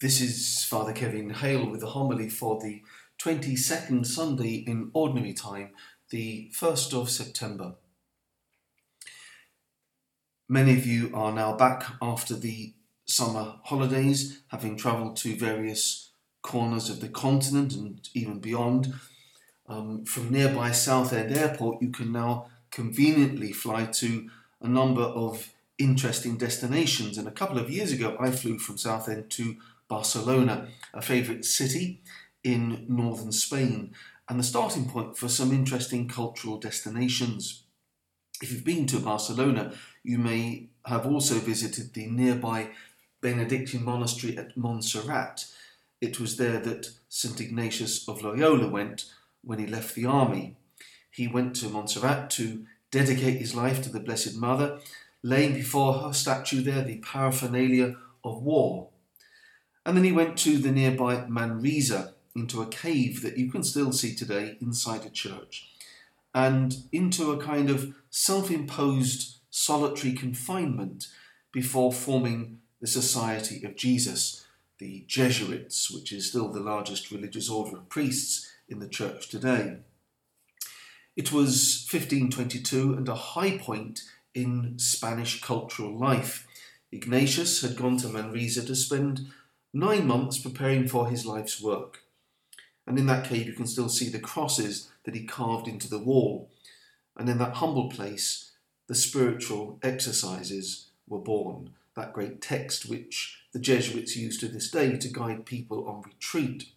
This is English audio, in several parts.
This is Father Kevin Hale with the homily for the 22nd Sunday in Ordinary Time, the 1st of September. Many of you are now back after the summer holidays, having travelled to various corners of the continent and even beyond. Um, from nearby Southend Airport, you can now conveniently fly to a number of interesting destinations. And a couple of years ago, I flew from Southend to Barcelona, hmm. a favourite city in northern Spain, and the starting point for some interesting cultural destinations. If you've been to Barcelona, you may have also visited the nearby Benedictine monastery at Montserrat. It was there that St. Ignatius of Loyola went when he left the army. He went to Montserrat to dedicate his life to the Blessed Mother, laying before her statue there the paraphernalia of war. And then he went to the nearby Manresa, into a cave that you can still see today inside a church, and into a kind of self imposed solitary confinement before forming the Society of Jesus, the Jesuits, which is still the largest religious order of priests in the church today. It was 1522 and a high point in Spanish cultural life. Ignatius had gone to Manresa to spend nine months preparing for his life's work. And in that cave, you can still see the crosses that he carved into the wall. And in that humble place, the spiritual exercises were born, that great text which the Jesuits use to this day to guide people on retreat.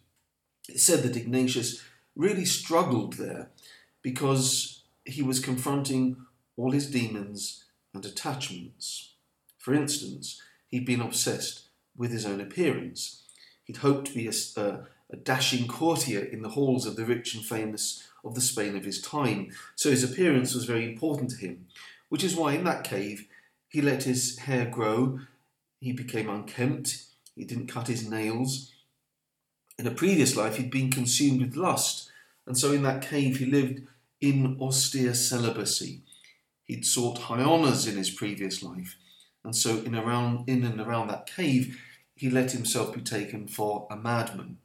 It said that Ignatius really struggled there because he was confronting all his demons and attachments. For instance, he'd been obsessed with his own appearance. He'd hoped to be a, a, a, dashing courtier in the halls of the rich and famous of the Spain of his time, so his appearance was very important to him, which is why in that cave he let his hair grow, he became unkempt, he didn't cut his nails. In a previous life, he'd been consumed with lust, and so in that cave he lived in austere celibacy. He'd sought high honours in his previous life, and so in around in and around that cave he let himself be taken for a madman.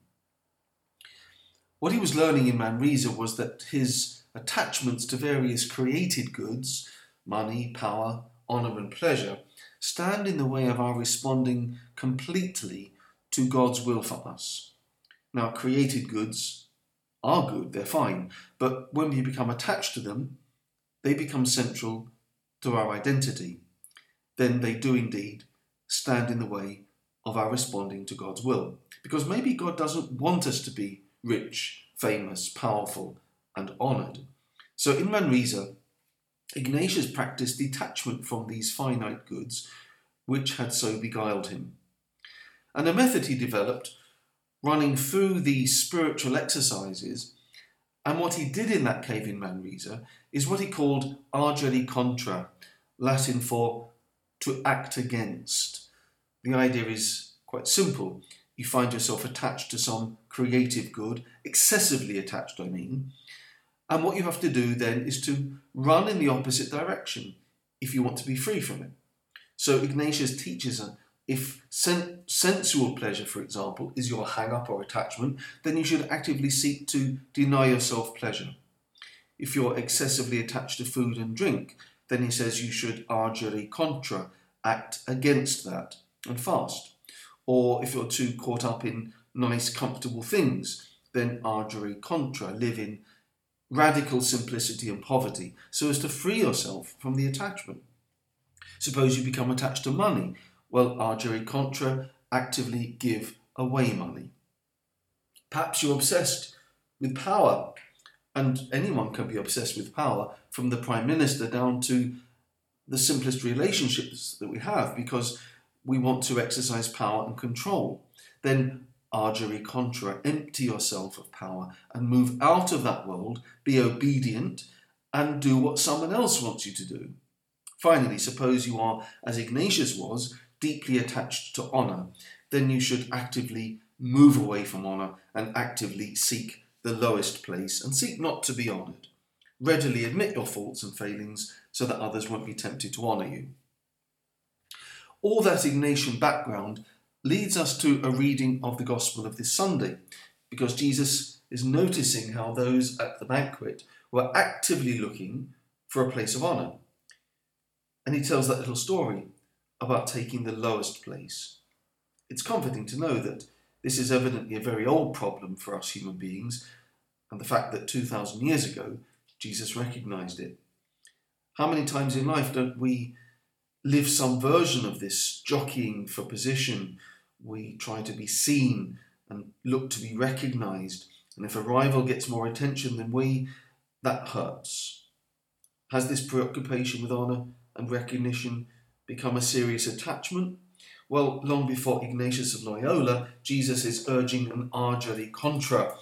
What he was learning in Manresa was that his attachments to various created goods, money, power, honour, and pleasure, stand in the way of our responding completely to God's will for us. Now, created goods are good, they're fine, but when we become attached to them, they become central to our identity. Then they do indeed stand in the way of our responding to God's will. Because maybe God doesn't want us to be rich, famous, powerful, and honoured. So in Manresa, Ignatius practiced detachment from these finite goods which had so beguiled him. And a method he developed running through these spiritual exercises. And what he did in that cave in Manresa is what he called agere contra, Latin for to act against. The idea is quite simple. You find yourself attached to some creative good, excessively attached, I mean. And what you have to do then is to run in the opposite direction if you want to be free from it. So Ignatius teaches that if sen- sensual pleasure, for example, is your hang up or attachment, then you should actively seek to deny yourself pleasure. If you're excessively attached to food and drink, then he says you should agere contra, act against that and fast. Or if you're too caught up in nice, comfortable things, then agere contra, live in radical simplicity and poverty so as to free yourself from the attachment. Suppose you become attached to money well, agere contra, actively give away money. Perhaps you're obsessed with power, and anyone can be obsessed with power, from the Prime Minister down to the simplest relationships that we have, because we want to exercise power and control. Then agere contra, empty yourself of power and move out of that world, be obedient, and do what someone else wants you to do. Finally, suppose you are, as Ignatius was, deeply attached to honour, then you should actively move away from honour and actively seek the lowest place and seek not to be honoured. Readily admit your faults and failings so that others won't be tempted to honour you. All that Ignatian background leads us to a reading of the Gospel of this Sunday, because Jesus is noticing how those at the banquet were actively looking for a place of honour. And he tells that little story about taking the lowest place. It's comforting to know that this is evidently a very old problem for us human beings, and the fact that 2,000 years ago Jesus recognized it. How many times in life don't we live some version of this jockeying for position? We try to be seen and look to be recognized, and if a rival gets more attention than we, that hurts. Has this preoccupation with honour and recognition become a serious attachment? Well, long before Ignatius of Loyola, Jesus is urging an agere contra.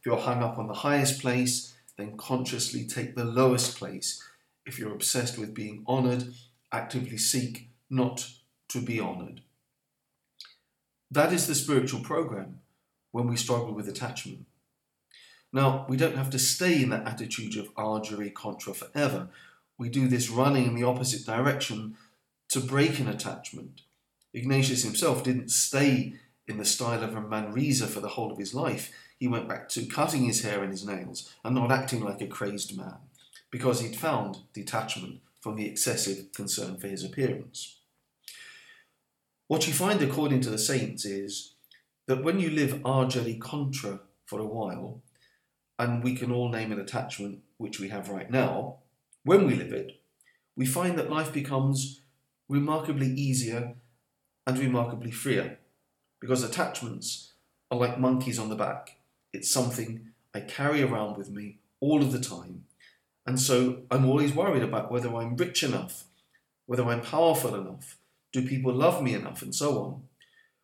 If you're hung up on the highest place, then consciously take the lowest place. If you're obsessed with being honoured, actively seek not to be honoured. That is the spiritual program when we struggle with attachment. Now, we don't have to stay in that attitude of agere contra forever. We do this running in the opposite direction to break an attachment. Ignatius himself didn't stay in the style of a Manresa for the whole of his life. He went back to cutting his hair and his nails and not acting like a crazed man because he'd found detachment from the excessive concern for his appearance. What you find, according to the saints, is that when you live agere contra for a while, and we can all name an attachment which we have right now, when we live it, we find that life becomes remarkably easier and remarkably freer because attachments are like monkeys on the back. It's something I carry around with me all of the time. And so I'm always worried about whether I'm rich enough, whether I'm powerful enough, do people love me enough, and so on.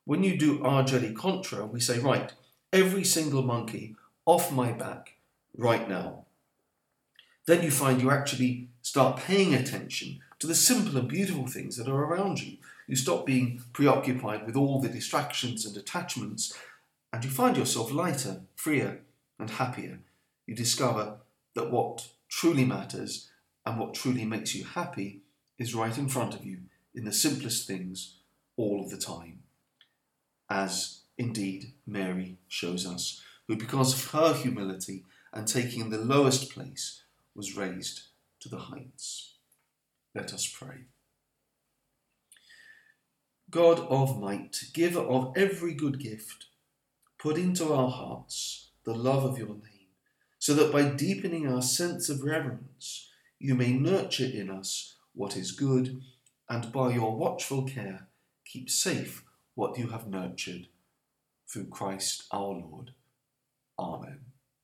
When you do agere contra, we say, right, every single monkey off my back right now. Then you find you actually start paying attention to the simple and beautiful things that are around you. You stop being preoccupied with all the distractions and attachments, and you find yourself lighter, freer, and happier. You discover that what truly matters and what truly makes you happy is right in front of you in the simplest things all of the time. As indeed Mary shows us, who, because of her humility and taking the lowest place, was raised to the heights. Let us pray. God of might, giver of every good gift, put into our hearts the love of your name, so that by deepening our sense of reverence, you may nurture in us what is good, and by your watchful care keep safe what you have nurtured. Through Christ our Lord.